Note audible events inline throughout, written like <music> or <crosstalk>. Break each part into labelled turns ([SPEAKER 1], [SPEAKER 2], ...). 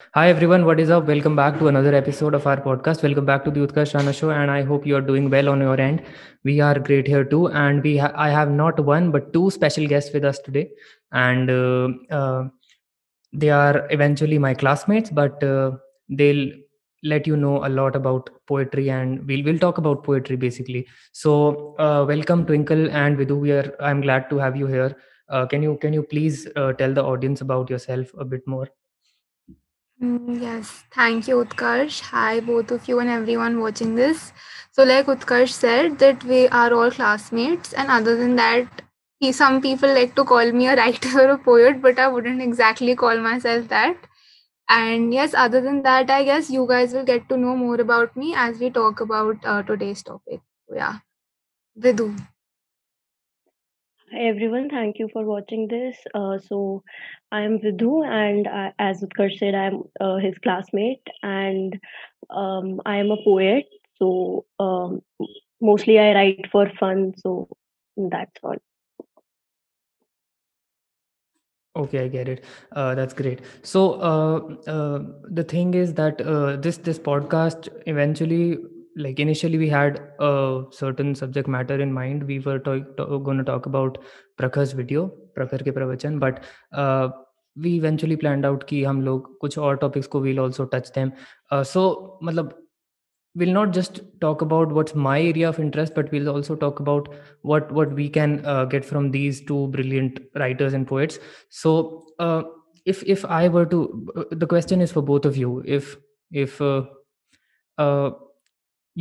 [SPEAKER 1] Hi everyone, what is up? Welcome back to another episode of our podcast. Welcome back to the Utkarsh Rana Show, and I hope you are doing well on your end. We are great here too, and we ha- I have not one but two special guests with us today, and uh, uh, they are eventually my classmates, but uh, they'll let you know a lot about poetry, and we'll we'll talk about poetry basically. So, uh, welcome Twinkle and Vidhu. We are I'm glad to have you here. Uh, can you can you please uh, tell the audience about yourself a bit more?
[SPEAKER 2] Mm, yes, thank you, Utkarsh. Hi, both of you and everyone watching this. So, like Utkarsh said, that we are all classmates, and other than that, some people like to call me a writer or a poet, but I wouldn't exactly call myself that. And yes, other than that, I guess you guys will get to know more about me as we talk about uh, today's topic. Yeah,
[SPEAKER 3] Vidhu. Everyone, thank you for watching this. Uh, so, I am Vidhu, and I, as Utkarsh said, I am uh, his classmate, and um, I am a poet. So, um, mostly I write for fun. So, that's all.
[SPEAKER 1] Okay, I get it. Uh, that's great. So uh, uh, the thing is that uh, this this podcast eventually, like initially we had a certain subject matter in mind. We were to- to- going to talk about Prakhar's video Prakhar ke pravachan but uh, we eventually planned out ki hum log kuch aur topics ko we'll also touch them. Uh, so matlab we'll not just talk about what's my area of interest but we'll also talk about what what we can uh, get from these two brilliant writers and poets. So uh, if if i were to uh, the question is for both of you. If if uh, uh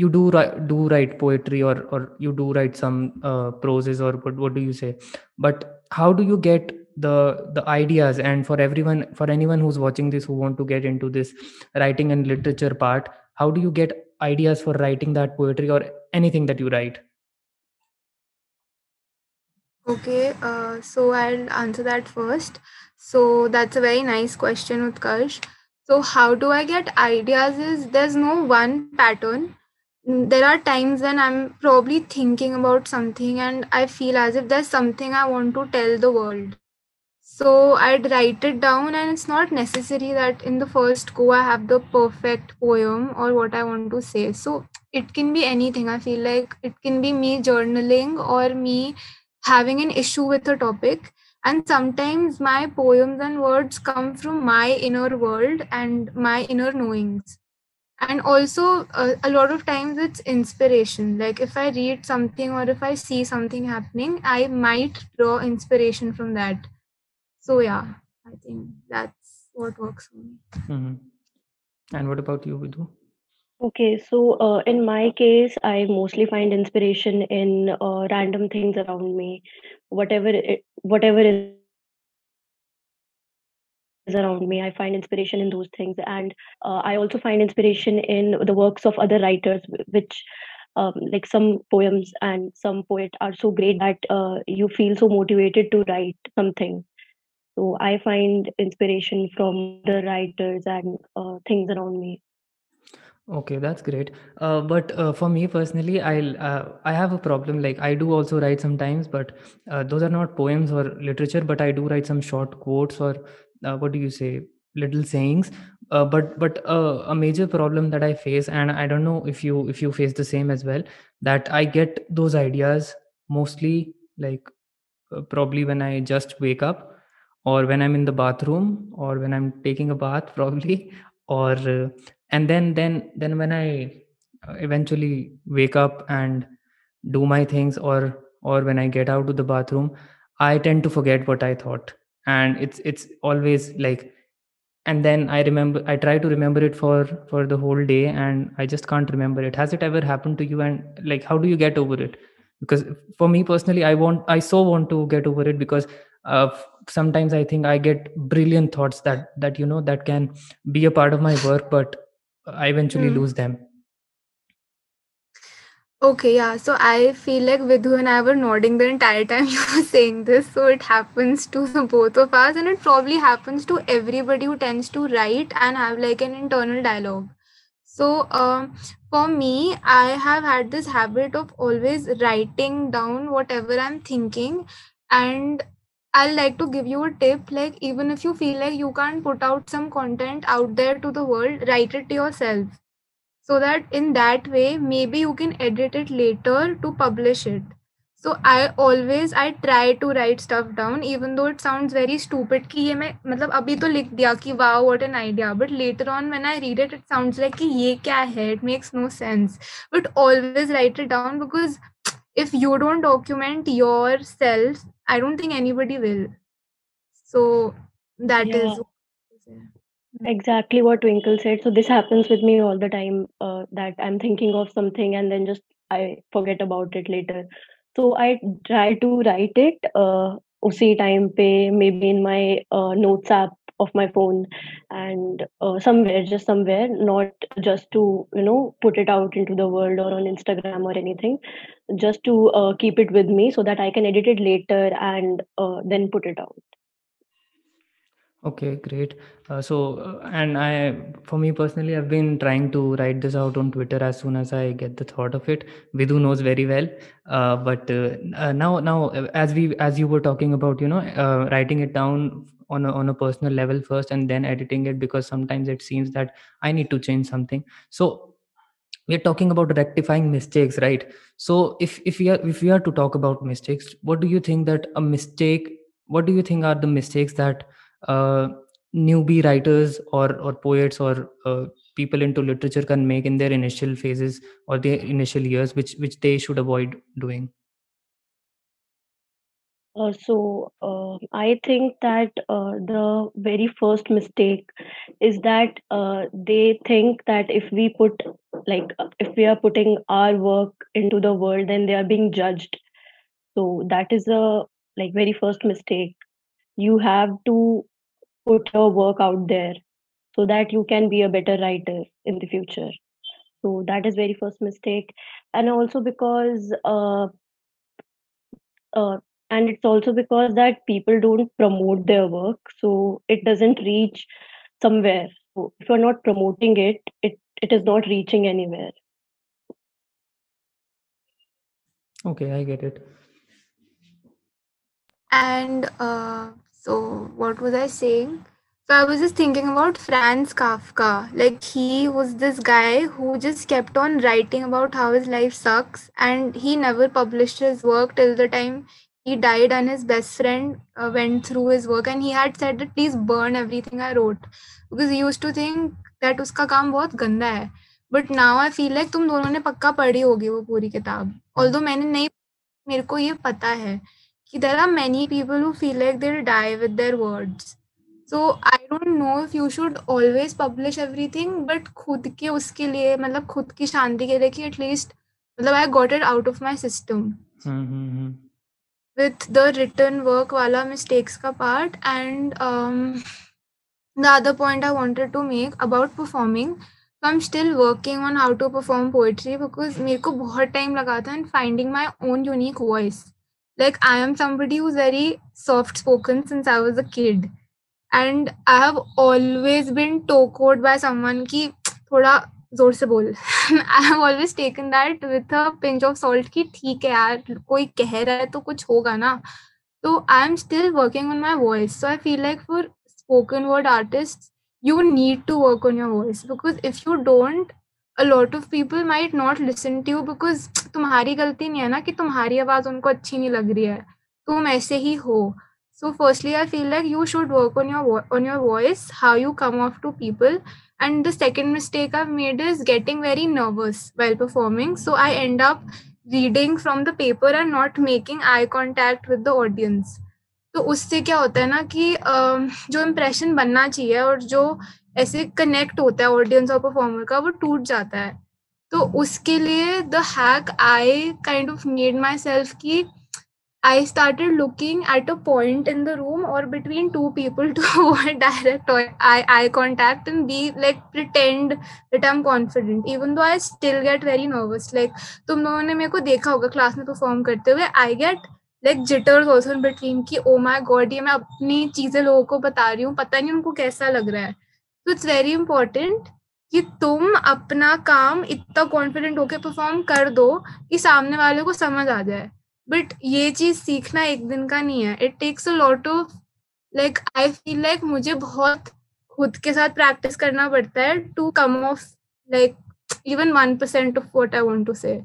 [SPEAKER 1] you do write, do write poetry or or you do write some uh, proses or what, what do you say but how do you get the the ideas and for everyone for anyone who's watching this who want to get into this writing and literature part how do you get ideas for writing that poetry or anything that you write
[SPEAKER 2] Okay, uh, so I'll answer that first. So that's a very nice question, Utkarsh. So how do I get ideas? Is there's no one pattern. There are times when I'm probably thinking about something and I feel as if there's something I want to tell the world. So I'd write it down, and it's not necessary that in the first go I have the perfect poem or what I want to say. So it can be anything. I feel like it can be me journaling or me having an issue with a topic. And sometimes my poems and words come from my inner world and my inner knowings. And also, uh, a lot of times it's inspiration. Like if I read something or if I see something happening, I might draw inspiration from that so yeah, I think that's what works for me.
[SPEAKER 1] hmm and what about you Vidhu?
[SPEAKER 3] Okay, so uh, in my case, I mostly find inspiration in uh, random things around me, whatever it, whatever is around me. I find inspiration in those things, and uh, I also find inspiration in the works of other writers, which um, like some poems and some poet are so great that uh, you feel so motivated to write something. So I find inspiration from the writers and uh, things around me.
[SPEAKER 1] Okay, that's great. Uh, but uh, for me personally, I'll uh, I have a problem. Like I do also write sometimes, but uh, those are not poems or literature. But I do write some short quotes or uh, what do you say, little sayings. Uh, but but uh, a major problem that I face, and I don't know if you if you face the same as well, that I get those ideas mostly like uh, probably when I just wake up, or when I'm in the bathroom, or when I'm taking a bath, <laughs> probably, or uh, and then then then when I uh, eventually wake up and do my things, or or when I get out of the bathroom, I tend to forget what I thought, and it's it's always like and then i remember i try to remember it for for the whole day and i just can't remember it. Has it ever happened to you? And like how do you get over it? Because for me personally i want i so want to get over it because uh, sometimes i think i get brilliant thoughts that that you know that can be a part of my work but i eventually
[SPEAKER 2] Hmm.
[SPEAKER 1] lose them
[SPEAKER 2] Okay, yeah. So I feel like Vidhu and I were nodding the entire time <laughs> you were saying this. So it happens to the <laughs> both of us, and it probably happens to everybody who tends to write and have like an internal dialogue. So, um, for me, I have had this habit of always writing down whatever I'm thinking, and I'll like to give you a tip. Like, even if you feel like you can't put out some content out there to the world, write it to yourself so that in that way maybe you can edit it later to publish it so i always i try to write stuff down even though it sounds very stupid ki ye main matlab abhi to likh diya ki wow what an idea but later on when i read it it sounds like ki ye kya hai it makes no sense but always write it down because if you don't document yourself i don't think anybody will so that
[SPEAKER 3] yeah.
[SPEAKER 2] is
[SPEAKER 3] exactly what twinkle said. So this happens with me all the time uh, that i'm thinking of something and then just i forget about it later. So i try to write it uh, usi time pe maybe in my uh, notes app of my phone and uh, somewhere just somewhere not just to you know put it out into the world or on instagram or anything just to uh, keep it with me so that i can edit it later and uh, then put it out
[SPEAKER 1] Okay, great. Uh, so, uh, and I, for me personally, I've been trying to write this out on Twitter as soon as I get the thought of it. Vidhu knows very well, uh, but uh, uh, now, now, uh, as we, as you were talking about, you know, writing it down on a, on a personal level first and then editing it because sometimes it seems that I need to change something. So, we're talking about rectifying mistakes, right? So, if if we are if we are to talk about mistakes, what do you think that a mistake? What do you think are the mistakes that uh, newbie writers or or poets or uh, people into literature can make in their initial phases or their initial years which which they should avoid doing
[SPEAKER 3] Uh, so uh, I think that uh, the very first mistake is that uh, they think that if we put like uh, if we are putting our work into the world, then they are being judged. So that is a like very first mistake. You have to put your work out there so that you can be a better writer in the future. So that is very first mistake, and also because uh, uh, and it's also because that people don't promote their work so it doesn't reach somewhere. So if you're not promoting it it it is not reaching anywhere.
[SPEAKER 1] Okay i get it.
[SPEAKER 2] And uh, so what was I saying? So I was just thinking about Franz Kafka. Like he was this guy who just kept on writing about how his life sucks, and he never published his work till the time he died. And his best friend uh, went through his work, and he had said that please burn everything I wrote because he used to think that उसका काम बहुत गंदा है. But now I feel like तुम दोनों ने पक्का पढ़ी होगी वो पूरी किताब. Although मैंने नहीं मेरे को ये पता है there are many people who feel like they'll die with their words. So I don't know if you should always publish everything, but खुद के उसके लिए मतलब खुद की शांति के लिए कि at least मतलब I got it out of my system.
[SPEAKER 1] mm-hmm.
[SPEAKER 2] With the written work वाला mistakes का part and um, the other point I wanted to make about performing. So I'm still working on how to perform poetry because मेरे को बहुत time लगा था in finding my own unique voice. Like I am somebody who's very soft spoken since I was a kid. And I have always been tokoed by someone कि थोड़ा ज़ोर से बोल I have always taken that with a pinch of salt कि ठीक है यार कोई कह रहा है तो कुछ होगा ना तो I am still working on my voice so I feel like for spoken word artists you need to work on your voice because if you don't a lot of people might not listen to you because तुम्हारी गलती नहीं है ना कि तुम्हारी आवाज़ उनको अच्छी नहीं लग रही है तुम ऐसे ही हो so firstly i feel like you should work on your on your voice how you come off to people and the second mistake i've made is getting very nervous while performing so i end up reading from the paper and not making eye contact with the audience तो उससे क्या होता है ना कि जो impression बनना चाहिए और जो ऐसे कनेक्ट होता है ऑडियंस और परफॉर्मर का, वो टूट जाता है। तो उसके लिए the hack I kind of need myself की I started looking at a point in the room और between two people to direct eye contact and be like pretend that I am confident even though I still get very nervous like तुम लोगों ने मेरे को देखा होगा class में perform करते हुए I get like jitters also in between की ओ माई गॉड ये मैं अपनी चीज़ें लोगों को बता रही हूँ, पता नहीं उनको कैसा लग रहा है। तो इट्स वेरी इंपॉर्टेंट कि तुम अपना काम इतना कॉन्फिडेंट होके परफॉर्म कर दो कि सामने वाले को समझ आ जाए। बट ये चीज़ सीखना एक दिन का नहीं है। It takes a lot of like I feel like मुझे बहुत खुद के साथ प्रैक्टिस करना पड़ता है to come off like even one percent of what I want to say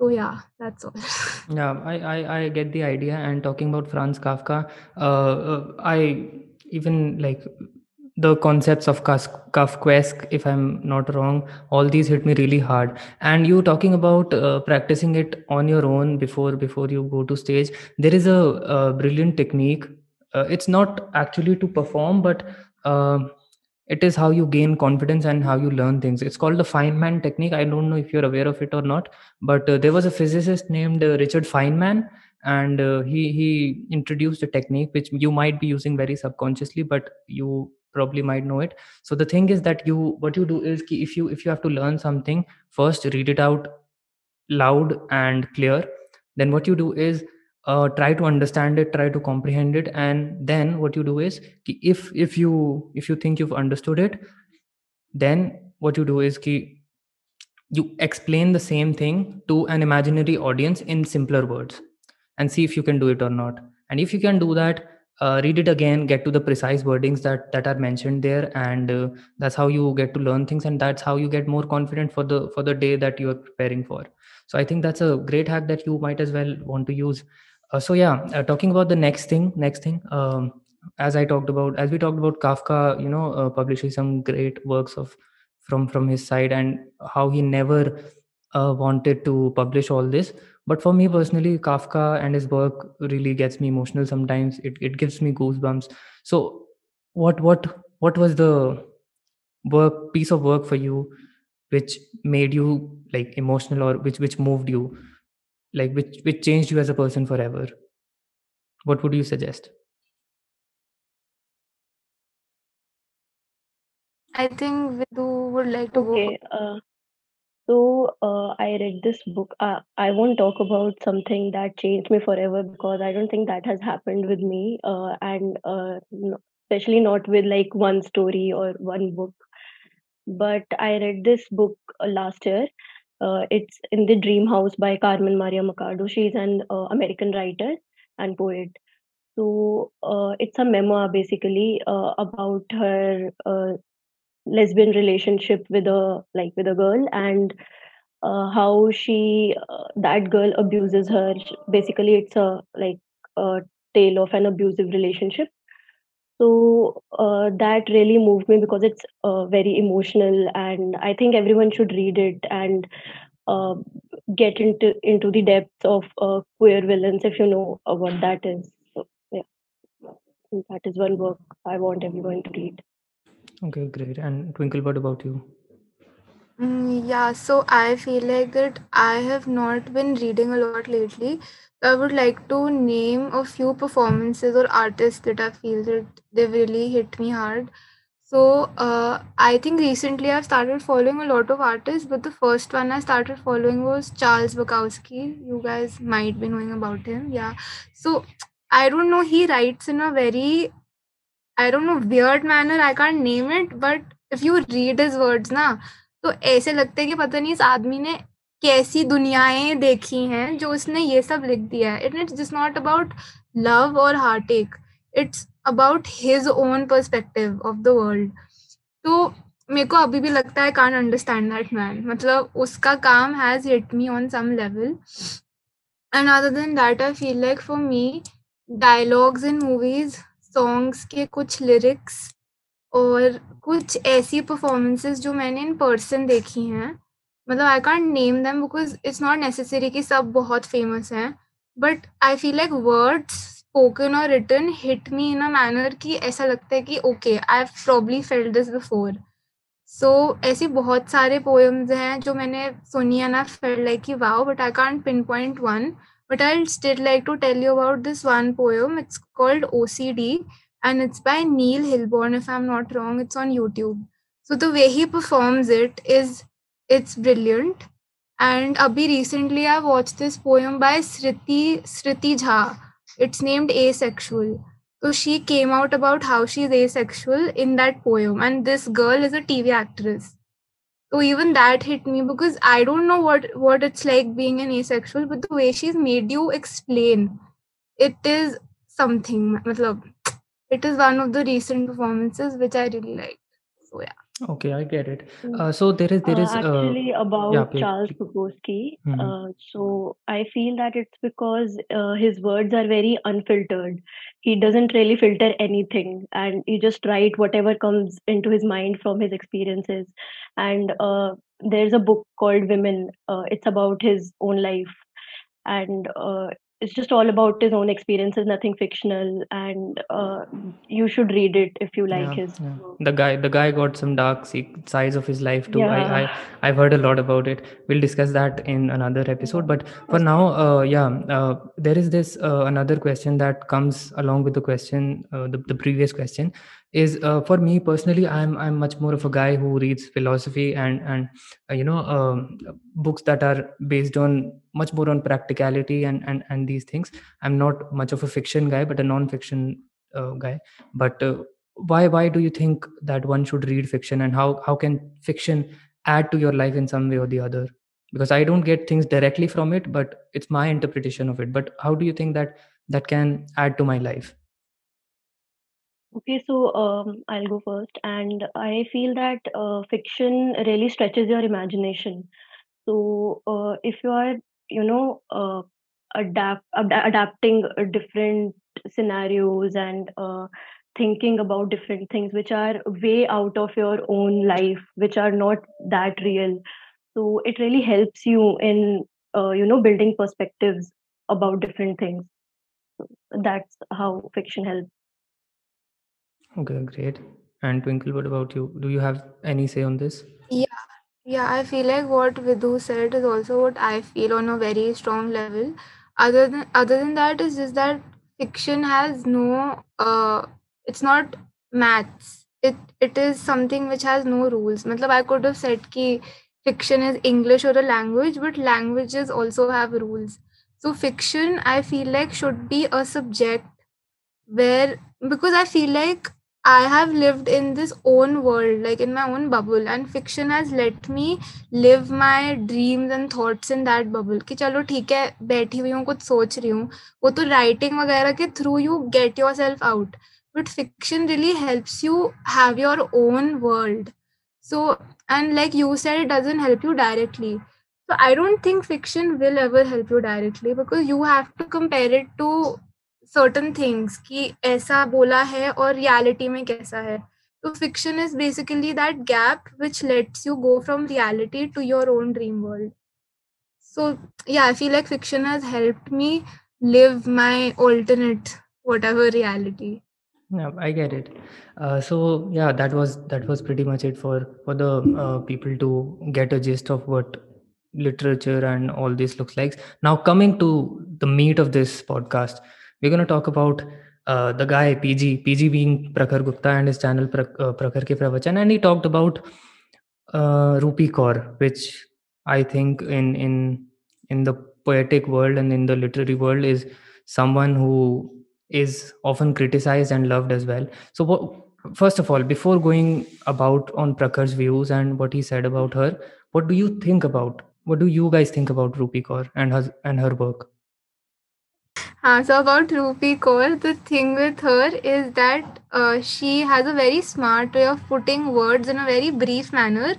[SPEAKER 2] so yeah that's all. <laughs>
[SPEAKER 1] Yeah I, I i get the idea and talking about franz kafka uh, uh, i even like the concepts of kafkaesque if i'm not wrong all these hit me really hard. And you talking about uh, practicing it on your own before before you go to stage there is a, a brilliant technique. Uh, it's not actually to perform but uh, it is how you gain confidence and how you learn things. It's called the feynman technique. I don't know if you're aware of it or not but uh, there was a physicist named uh, richard feynman and uh, he he introduced a technique which you might be using very subconsciously but you probably might know it. So the thing is that you what you do is if you if you have to learn something first read it out loud and clear. Then what you do is uh, try to understand it try to comprehend it and then what you do is if if you if you think you've understood it then what you do is ki, you explain the same thing to an imaginary audience in simpler words and see if you can do it or not. And if you can do that uh, read it again get to the precise wordings that that are mentioned there and uh, that's how you get to learn things and that's how you get more confident for the for the day that you are preparing for. So i think that's a great hack that you might as well want to use. Uh, so yeah uh, talking about the next thing next thing um, as i talked about as we talked about kafka you know uh, publishing some great works of from from his side and how he never uh, wanted to publish all this but for me personally kafka and his work really gets me emotional sometimes. It, it gives me goosebumps. So what what what was the work piece of work for you which made you like emotional or which which moved you? Like which which changed you as a person forever? What would you suggest?
[SPEAKER 2] I think vidhu would like to
[SPEAKER 3] okay uh, so uh, i read this book uh, i won't talk about something that changed me forever because i don't think that has happened with me uh, and uh, especially not with like one story or one book but i read this book uh, last year uh, it's in the Dream House by Carmen Maria Machado. She's an uh, American writer and poet. So uh, it's a memoir basically uh, about her uh, lesbian relationship with a like with a girl and uh, how she that girl abuses her. Basically, it's a like a tale of an abusive relationship. So uh, that really moved me because it's uh, very emotional and i think everyone should read it and uh, get into into the depths of uh, queer villains if you know uh, what that is. So yeah. That is one book i want everyone to read
[SPEAKER 1] okay great and twinkle what about you
[SPEAKER 2] Mm, yeah, so I feel like that I have not been reading a lot lately. I would like to name a few performances or artists that I feel that they've really hit me hard. So uh, I think recently I've started following a lot of artists, but the first one I started following was Charles Bukowski. You guys might be knowing about him. Yeah. So I don't know, he writes in a very, I don't know, weird manner. I can't name it, but if you read his words, na, तो ऐसे लगते है कि पता नहीं इस आदमी ने कैसी दुनियाएँ देखी हैं जो उसने ये सब लिख दिया है। It it's just not about love और हार्ट एक it's about his own perspective of the world तो मेरे को अभी भी लगता है कान अंडरस्टैंड दैट मैन मतलब उसका काम has hit me on some level and other than that I feel like for me dialogues in movies songs के कुछ लिरिक्स और कुछ ऐसी परफॉर्मेंसेस जो मैंने इन पर्सन देखी हैं। मतलब I can't name them because it's not necessary कि सब बहुत फ़ेमस हैं। But I feel like words spoken और written hit me in a manner कि ऐसा लगता है कि okay I probably felt this before so ऐसी बहुत सारे पोएम्स हैं जो मैंने सुनी ना फेल लाइक कि wow but I can't pinpoint one But I still like to tell you about this one poem. It's called OCD and it's by Neil Hilborn, if I'm not wrong. It's on YouTube. So the way he performs it is it's brilliant. And Abhi recently I watched this poem by Sriti Sriti Jha. It's named Asexual. So she came out about how she's asexual in that poem. And this girl is a TV actress so even that hit me because I don't know what what it's like being an asexual, but the way she's made you explain, it is something. It is one of the recent performances which I really liked. So yeah.
[SPEAKER 1] Okay, I get it.
[SPEAKER 3] Mm.
[SPEAKER 1] Uh, so there is there is
[SPEAKER 3] Uh,
[SPEAKER 1] is uh,
[SPEAKER 3] actually,
[SPEAKER 1] yeah,
[SPEAKER 3] about Charles
[SPEAKER 1] please.
[SPEAKER 3] Bukowski,
[SPEAKER 1] Mhm.
[SPEAKER 3] uh, so I feel that it's because uh, his words are very unfiltered. He doesn't really filter anything, and he just write whatever comes into his mind from his experiences. And uh, there's a book called Women. Uh, it's about his own life, and uh, it's just all about his own experiences, nothing fictional. And uh, you should read it if you like
[SPEAKER 1] yeah,
[SPEAKER 3] his.
[SPEAKER 1] yeah. The guy the guy got some dark se- sides of his life too. I, I
[SPEAKER 3] Yeah.
[SPEAKER 1] I've heard a lot about it. We'll discuss that in another episode. But for now, uh, yeah, uh, there is this uh, another question that comes along with the question, uh, the, the previous question, is uh, for me personally, I'm I'm much more of a guy who reads philosophy and and uh, you know um, books that are based on much more on practicality and and and these things. I'm not much of a fiction guy, but a non-fiction uh, guy. But uh, why why do you think that one should read fiction and how how can fiction add to your life in some way or the other because i don't get things directly from it but it's my interpretation of it but how do you think that that can add to my life
[SPEAKER 3] Okay, so um, I'll go first, and I feel that uh, fiction really stretches your imagination. So uh, if you are, you know, uh, adapt ad- adapting uh, different scenarios and uh, thinking about different things which are way out of your own life, which are not that real, so it really helps you in, uh, you know, building perspectives about different things. So that's how fiction helps.
[SPEAKER 1] Okay great and twinkle what about you do you have any say on this
[SPEAKER 2] Yeah, yeah, I feel like what Vidhu said is also what I feel on a very strong level. Other than other than that is just that fiction has no uh it's not maths. It it is something which has no rules. Matlab I could have said ki fiction is English or a language, but languages also have rules. So fiction I feel like should be a subject where because I feel like I have lived in this own world, like in my own bubble, and fiction has let me live my dreams and thoughts in that bubble. कि चलो ठीक है बैठी हुई हूँ कुछ सोच रही हूँ वो तो राइटिंग वगैरह के through you get yourself out but fiction really helps you have your own world so and like you said it doesn't help you directly so i don't think fiction will ever help you directly because you have to compare it to certain things कि ऐसा बोला है और reality में कैसा है तो fiction is basically that gap which lets you go from reality to your own dream world so yeah i feel like fiction has helped me live my alternate whatever reality
[SPEAKER 1] yeah i get it uh, so yeah that was that was pretty much it for for the uh, people to get a gist of what literature and all this looks like now coming to the meat of this podcast we're going to talk about uh, the guy pg pg being prakhar gupta and his channel Prak- uh, ke pravachan and he talked about uh, rupi kaur which i think in in in the poetic world and in the literary world is someone who is often criticized and loved as well. So what, first of all before going about on prakhar's views and what he said about her what do you think about what do you guys think about rupi kaur and her and her work
[SPEAKER 2] हाँ so about Rupi Kaur the thing with her is that she has a very smart way of putting words in a very brief manner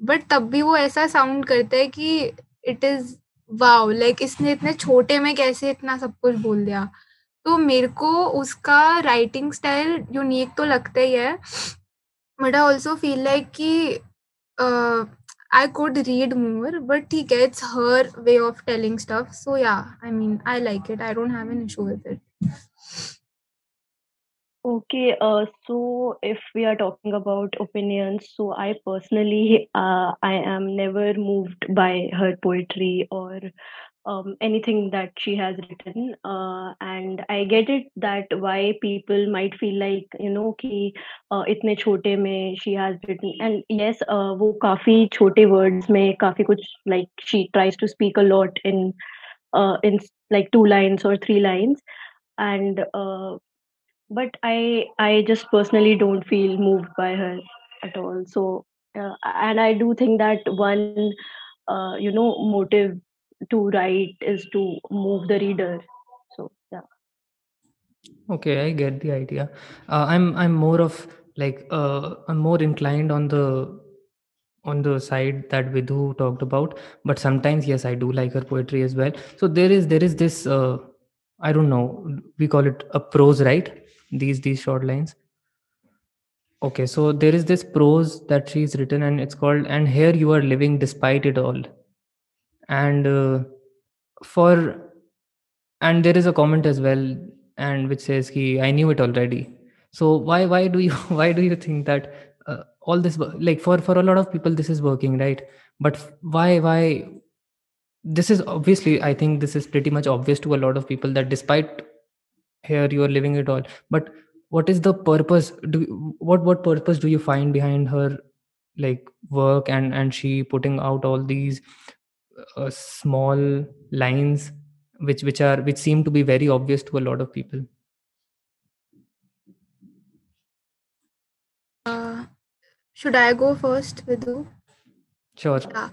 [SPEAKER 2] but तब भी वो ऐसा sound करता है कि it is wow like इसने इतने छोटे में कैसे इतना सब कुछ बोल दिया। तो मेरे को उसका राइटिंग स्टाइल यूनिक तो लगता ही है but I also feel like कि uh, I could read more, but he gets her way of telling stuff. So yeah, I mean, I like it. I don't have an issue with it.
[SPEAKER 3] Okay, uh, so if we are talking about opinions, so I personally, uh, I am never moved by her poetry or um, anything that she has written uh, and i get it that why people might feel like you know ki uh, itne chote mein she has written. And yes uh, wo kafi chote words mein kafi kuch like she tries to speak a lot in uh, in like two lines or three lines. And uh, but i i just personally don't feel moved by her at all. So uh, and i do think that one uh, you know motive to write is to move the reader. So yeah.
[SPEAKER 1] Okay i get the idea. Uh, i'm i'm more of like uh, i'm more inclined on the on the side that vidhu talked about but sometimes yes i do like her poetry as well. So there is there is this uh, i don't know we call it a prose right? These these short lines. Okay so there is this prose that she's written and it's called and here you are living despite it all and uh, for and there is a comment as well and which says ki i knew it already. So why why do you <laughs> why do you think that uh, all this like for for a lot of people this is working right? But why why this is obviously i think this is pretty much obvious to a lot of people that despite here you are living it all but what is the purpose do what what purpose do you find behind her like work and and she putting out all these uh, small lines which which are which seem to be very obvious to a lot of people
[SPEAKER 2] Uh, should I go first, Vidhu?
[SPEAKER 1] sure
[SPEAKER 2] Yeah.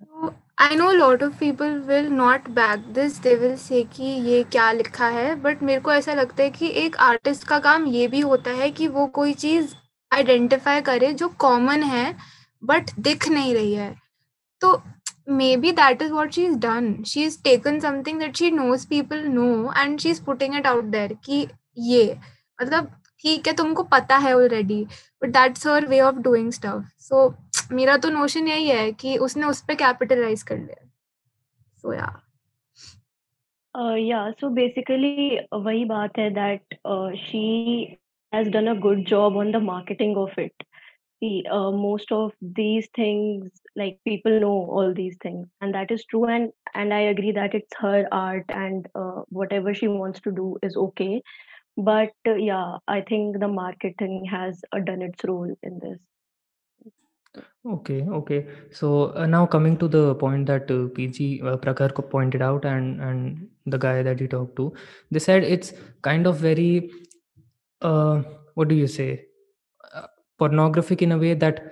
[SPEAKER 2] So I know a lot of people will not back this. They will say कि ये क्या लिखा है but मेरे को ऐसा लगता है कि एक आर्टिस्ट का काम ये भी होता है कि वो कोई चीज़ आइडेंटिफाई करे जो कॉमन है बट दिख नहीं रही है तो maybe that is what she's done. She's taken something that she knows people know and she's putting it out there कि ये मतलब ठीक है तुमको पता है already but that's her way of doing stuff so मेरा तो नोशन यही है कि उसने उस पर कैपिटलाइज कर लिया सो या
[SPEAKER 3] या सो बेसिकली वही बात है that she has done a good job on the marketing of it uh, most of these things like people know all these things and that is true and and i agree that it's her art and uh, whatever she wants to do is okay but uh, yeah i think the marketing has uh, done its role in this.
[SPEAKER 1] Okay okay. So uh, now coming to the point that uh, pg Prakhar pointed out and and the guy that he talked to they said it's kind of very what do you say pornographic in a way that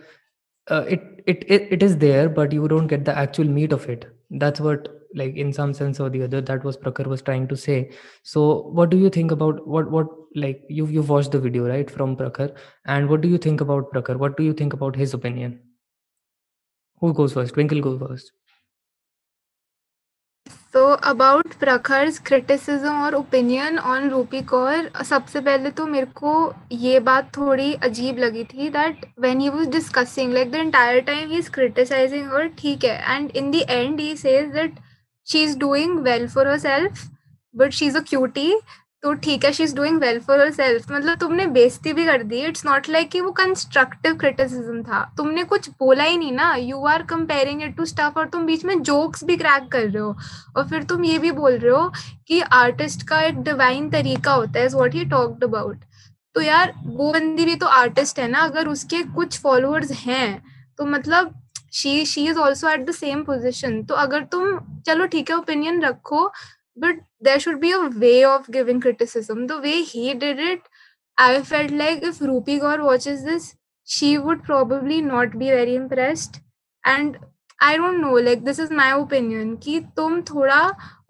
[SPEAKER 1] uh, it, it it it is there but you don't get the actual meat of it. That's what like in some sense or the other that was Prakhar was trying to say. So what do you think about what what like you you've watched the video right from Prakhar and what do you think about Prakhar what do you think about his opinion? Who goes first? Twinkle goes first
[SPEAKER 2] तो about Prakhar's criticism और opinion on Rupi Kaur सबसे पहले तो मेरे को ये बात थोड़ी अजीब लगी थी that when he was discussing like the entire time he is criticising और ठीक है and in the end he says that she is doing well for herself but she is a cutie तो ठीक है she is doing well for herself मतलब तुमने बेइज्जती भी कर दी। इट्स नॉट लाइक कि वो कंस्ट्रक्टिव क्रिटिसिज्म था। तुमने कुछ बोला ही नहीं ना। You are comparing it to stuff और तुम बीच में जोक्स भी क्रैक कर रहे हो। और फिर तुम ये भी बोल रहे हो कि आर्टिस्ट का एक डिवाइन तरीका होता है व्हाट ही टॉक्ड अबाउट तो यार, वो बंदी भी तो आर्टिस्ट है ना। अगर उसके कुछ फॉलोअर्स हैं तो मतलब she she is also at the same position तो अगर तुम, चलो ठीक है ओपिनियन रखो but there should be a way of giving criticism the way he did it i felt like if rupi gaur watches this she would probably not be very impressed and i don't know like this is my opinion कि तुम थोड़ा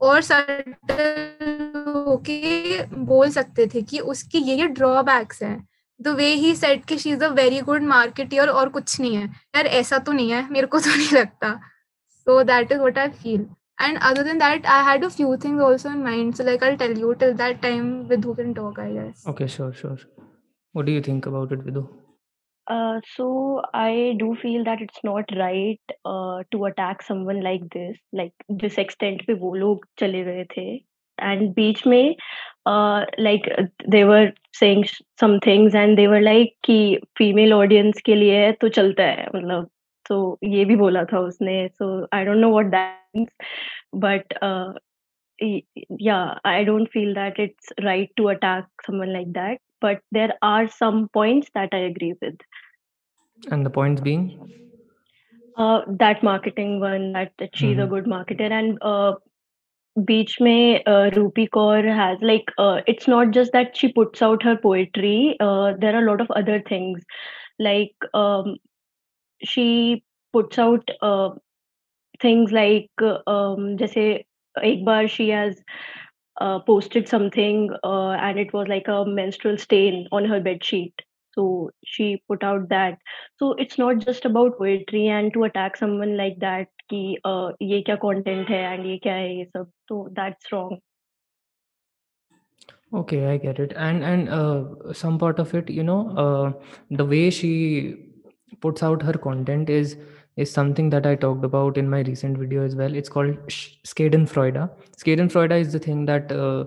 [SPEAKER 2] और subtle होके बोल सकते थे कि उसके ये ये ड्रॉबैक्स हैं द वे ही सेट कि she is a very good marketer और कुछ नहीं है यार ऐसा तो नहीं है मेरे को तो नहीं लगता so that is what I feel and other than that i had a few things also in mind so like i'll tell you till that time with who can talk i guess
[SPEAKER 1] okay sure sure what do you think about it vidhu
[SPEAKER 3] uh, so i do feel that it's not right uh, to attack someone like this like this extent pe wo log chale gaye the and beach mein uh, like they were saying some things and they were like कि female audience के लिए तो चलता है मतलब तो ये भी बोला था उसने so I don't know what that means but uh, yeah I don't feel that it's right to attack someone like that but there are some points that I agree with
[SPEAKER 1] and the points being
[SPEAKER 3] uh, that marketing one that, that she's
[SPEAKER 1] Mhm.
[SPEAKER 3] a good marketer and uh, beach mein uh, Rupi Kaur has like uh, it's not just that she puts out her poetry uh, there are a lot of other things like um, she puts out uh, things like um, जैसे एक बार she has uh, posted something uh, and it was like a menstrual stain on her bed sheet so she put out that so it's not just about poetry and to attack someone like that कि uh, ये क्या content है and ये क्या है ये सब so that's wrong
[SPEAKER 1] Okay, I get it. And and uh, some part of it, you know, uh, the way she puts out her content is is something that I talked about in my recent video as well. It's called Sch- Schadenfreude. Schadenfreude is the thing that uh,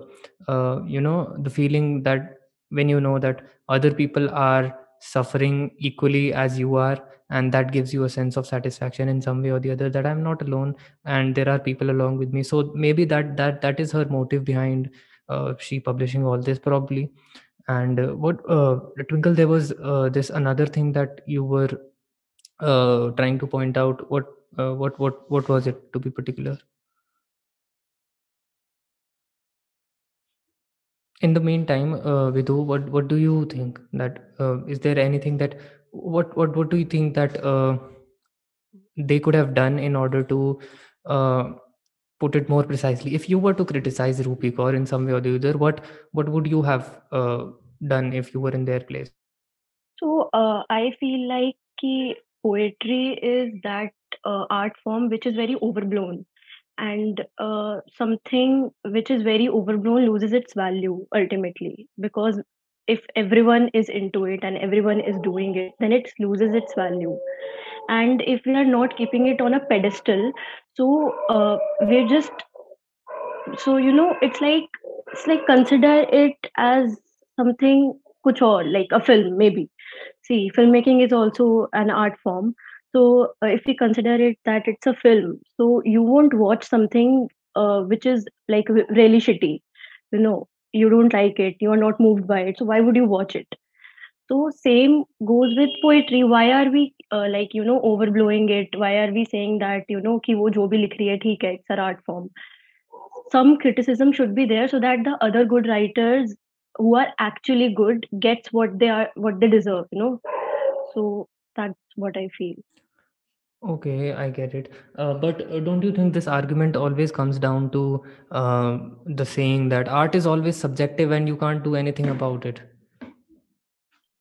[SPEAKER 1] uh, you know the feeling that when you know that other people are suffering equally as you are, and that gives you a sense of satisfaction in some way or the other that I'm not alone and there are people along with me. So maybe that that that is her motive behind uh, she publishing all this probably and uh, what uh, twinkle there was uh, this another thing that you were trying to point out. What what what what was it to be particular? In the meantime uh, vidhu what what do you think that uh, is there anything that what what what do you think that uh, they could have done in order to uh, put it more precisely. If you were to criticize rupi kaur in some way or the other what what would you have uh, done if you were in their place?
[SPEAKER 3] So uh, i feel like ki poetry is that uh, art form which is very overblown. And uh, something which is very overblown loses its value ultimately because if everyone is into it and everyone is doing it then it loses its value. And if we are not keeping it on a pedestal so uh, we're just so you know it's like it's like consider it as something kuch aur, like a film maybe. See filmmaking is also an art form. So uh, if we consider it that it's a film so you won't watch something uh, which is like really shitty you know you don't like it you are not moved by it so why would you watch it? So same goes with poetry. Why are we uh, like you know overblowing it? Why are we saying that you know ki wo jo bhi likh rahi hai theek hai it's art form? Some criticism should be there so that the other good writers who are actually good gets what they are what they deserve you know? So that's what i feel
[SPEAKER 1] Okay, I get it. Uh, but uh, don't you think this argument always comes down to uh, the saying that art is always subjective and you can't do anything about it?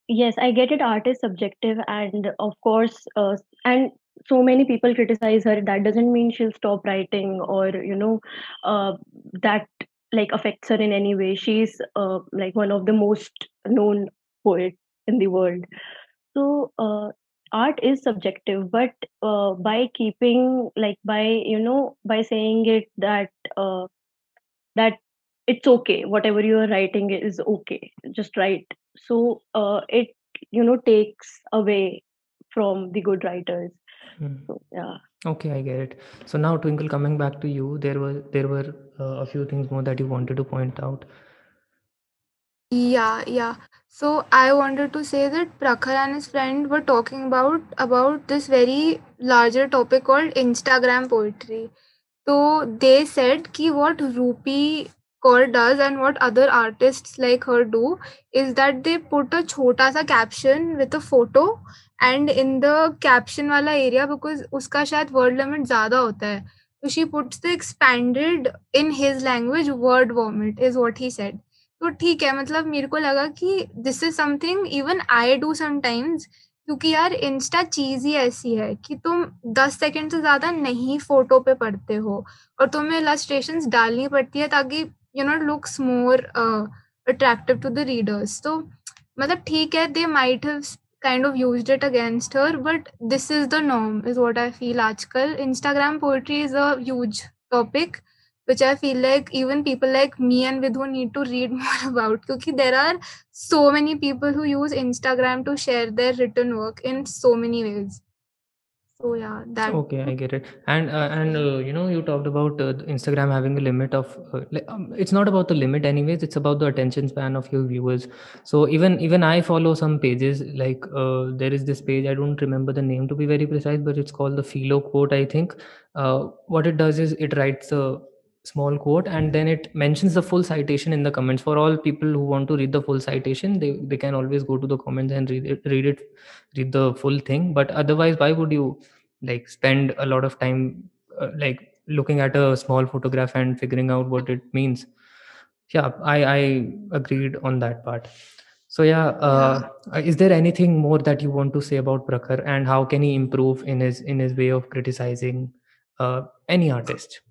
[SPEAKER 3] yes i get it art is subjective and of course uh, and so many people criticize her that doesn't mean she'll stop writing or you know uh, that like affects her in any way she's uh, like one of the most known poet in the world so uh, art is subjective but uh, by keeping like by you know by saying it that uh, that it's okay whatever you are writing is okay just write so uh, it you know takes away from the good writers
[SPEAKER 1] Hmm.
[SPEAKER 3] so yeah
[SPEAKER 1] Okay, I get it. So now, Twinkle, coming back to you, there were there were uh, a few things more that you wanted to point out.
[SPEAKER 2] Yeah, yeah. So I wanted to say that Prakhar and his friend were talking about about this very larger topic called Instagram poetry. So they said कि what Rupi Kaur does and what other artists like her do is that they put a छोटा सा caption with a photo and in the caption वाला area because उसका शायद word limit ज़्यादा होता है so she puts the expanded in his language word vomit is what he said तो ठीक है मतलब मेरे को लगा कि this is something even I do sometimes क्योंकि यार इंस्टा चीज़ ही ऐसी है कि तुम 10 सेकंड से ज़्यादा नहीं फ़ोटो पे पढ़ते हो और तुम्हें इलस्ट्रेशंस डालनी पड़ती है ताकि you know looks more attractive to the readers तो मतलब ठीक है they might have kind of used it against her, but this is the norm is what i feel. आजकल instagram poetry is a huge topic. Which I feel like even people like me and Vidhu need to read <laughs> more about because there are so many people who use Instagram to share their written work in so many ways. So yeah, that
[SPEAKER 1] Okay, I get it. And uh, and uh, you know, you talked about uh, Instagram having a limit of. Uh, um, it's not about the limit, anyways. It's about the attention span of your viewers. So even even I follow some pages. Like uh, there is this page. I don't remember the name to be very precise, but it's called the Philo quote. I think. Uh, what it does is it writes a small quote and then it mentions the full citation in the comments. For all people who want to read the full citation they, they can always go to the comments and read it read it read the full thing. But otherwise why would you like spend a lot of time uh, like looking at a small photograph and figuring out what it means? Yeah i i agreed on that part. So yeah, uh, uh, is there anything more that you want to say about Prakhar and how can he improve in his in his way of criticizing uh, any artist?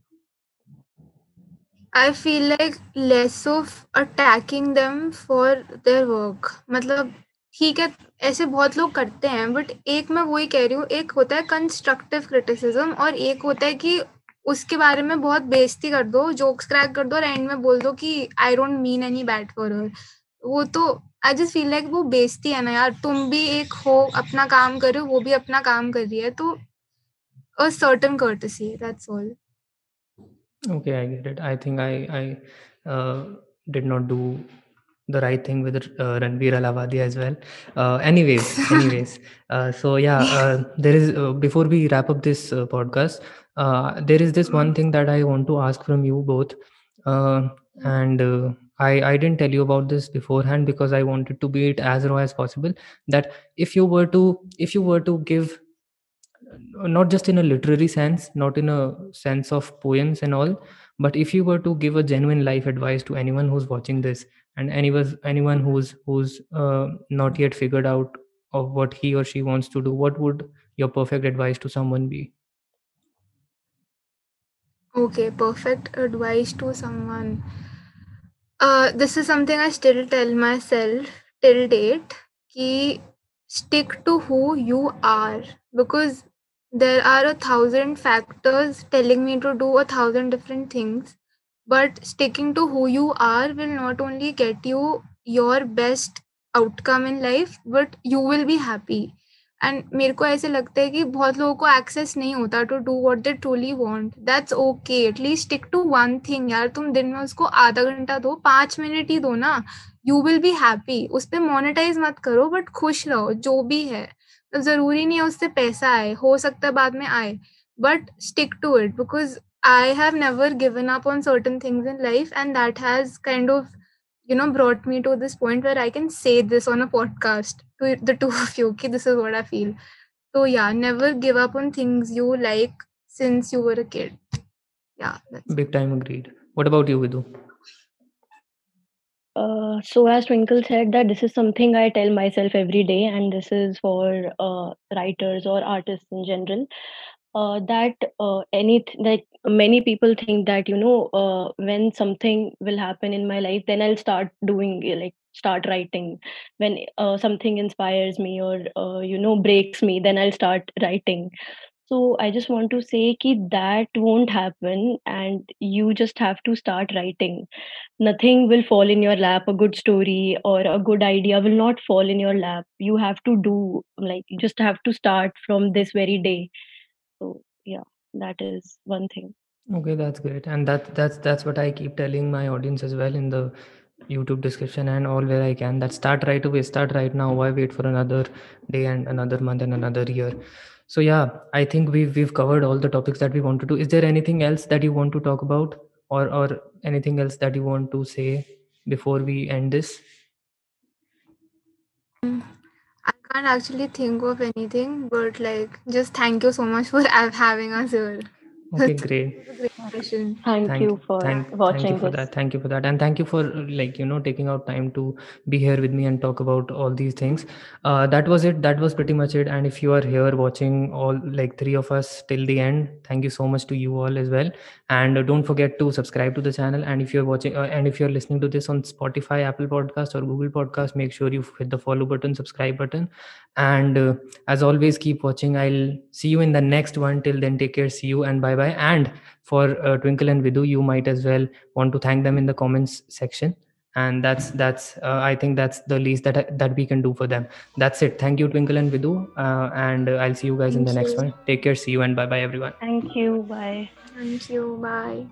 [SPEAKER 2] I feel like less of attacking them for their work. मतलब ठीक है, ऐसे बहुत लोग करते हैं but एक मैं वही कह रही हूँ, एक होता है कंस्ट्रक्टिव क्रिटिसिज्म और एक होता है कि उसके बारे में बहुत बेइज्जती कर दो जोक्स क्रैक कर दो और एंड में बोल दो कि I don't mean any bad for her वो तो आई जस्ट फील लाइक वो बेइज्जती है ना यार, तुम भी एक हो, अपना काम कर रहे हो, वो भी अपना काम कर रही है तो a certain courtesy that's all
[SPEAKER 1] Okay, I get it. I think I I uh, did not do the right thing with uh, Ranveer Allahbadia as well. Uh, anyways, <laughs> anyways, uh, so yeah, uh, there is uh, before we wrap up this uh, podcast, uh, there is this one thing that I want to ask from you both, uh, and uh, I I didn't tell you about this beforehand because I wanted to be it as raw as possible. That if you were to if you were to give not just in a literary sense not in a sense of poems and all but if you were to give a genuine life advice to anyone who's watching this and anyone anyone who's who's uh, not yet figured out of what he or she wants to do what would your perfect advice to someone be?
[SPEAKER 2] Okay perfect advice to someone. Uh, this is something i still tell myself till date ki stick to who you are because there are a thousand factors telling me to do a thousand different things but sticking to who you are will not only get you your best outcome in life but you will be happy and मेरे को ऐसे लगता है कि बहुत लोगों को access नहीं होता to do what they truly want that's okay at least stick to one thing यार तुम दिन में उसको आधा घंटा दो पाँच मिनट ही दो ना यू विल बी हैप्पी उस पर मोनिटाइज मत करो बट खुश रहो जो भी है तो ज़रूरी नहीं है उससे पैसा आए, हो सकता है बाद में आए but stick to it because I have never given up on certain things in life and that has kind of you know brought me to this point where I can say this on a podcast to the two of you की this is what I feel तो yeah never give up on things you like since you were a kid yeah
[SPEAKER 1] big time agreed what about you विदू
[SPEAKER 3] Uh, so as Twinkle said that this is something I tell myself every day, and this is for uh, writers or artists in general. Uh, that uh, any like many people think that you know uh, when something will happen in my life, then I'll start doing like start writing. When uh, something inspires me or uh, you know breaks me, then I'll start writing. So I just want to say that that won't happen, and you just have to start writing. Nothing will fall in your lap. A good story or a good idea will not fall in your lap. You have to do like you just have to start from this very day. So yeah, that is one thing.
[SPEAKER 1] Okay, that's great, and that that's that's what I keep telling my audience as well in the YouTube description and all where I can. That start right away, start right now. Why wait for another day and another month and another year? So yeah, I think we've we've covered all the topics that we wanted to. do Is there anything else that you want to talk about, or or anything else that you want to say before we end this?
[SPEAKER 2] I can't actually think of anything, but like, just thank you so much for <laughs> having us here.
[SPEAKER 1] Okay, great.
[SPEAKER 2] great.
[SPEAKER 3] Thank,
[SPEAKER 1] thank
[SPEAKER 3] you for
[SPEAKER 1] thank thank
[SPEAKER 3] watching
[SPEAKER 1] you for
[SPEAKER 3] this.
[SPEAKER 1] that thank you for that. And thank you for like you know taking out time to be here with me and talk about all these things. Uh, that was it. That was pretty much it. And if you are here watching all like three of us till the end thank you so much to you all as well. And uh, don't forget to subscribe to the channel. And if you're watching uh, and if you're listening to this on spotify apple podcast or google podcast make sure you hit the follow button subscribe button. And uh, as always keep watching. I'll see you in the next one. Till then take care. See you and bye bye and for uh, twinkle and Vidhu you might as well want to thank them in the comments section. And that's that's uh, i think that's the least that that we can do for them. That's it. Thank you twinkle and Vidhu uh, and uh, i'll see you guys in the
[SPEAKER 2] Thank
[SPEAKER 1] next one. Take care. See you and bye bye everyone.
[SPEAKER 3] Thank you. Bye.
[SPEAKER 2] Thank you. Bye.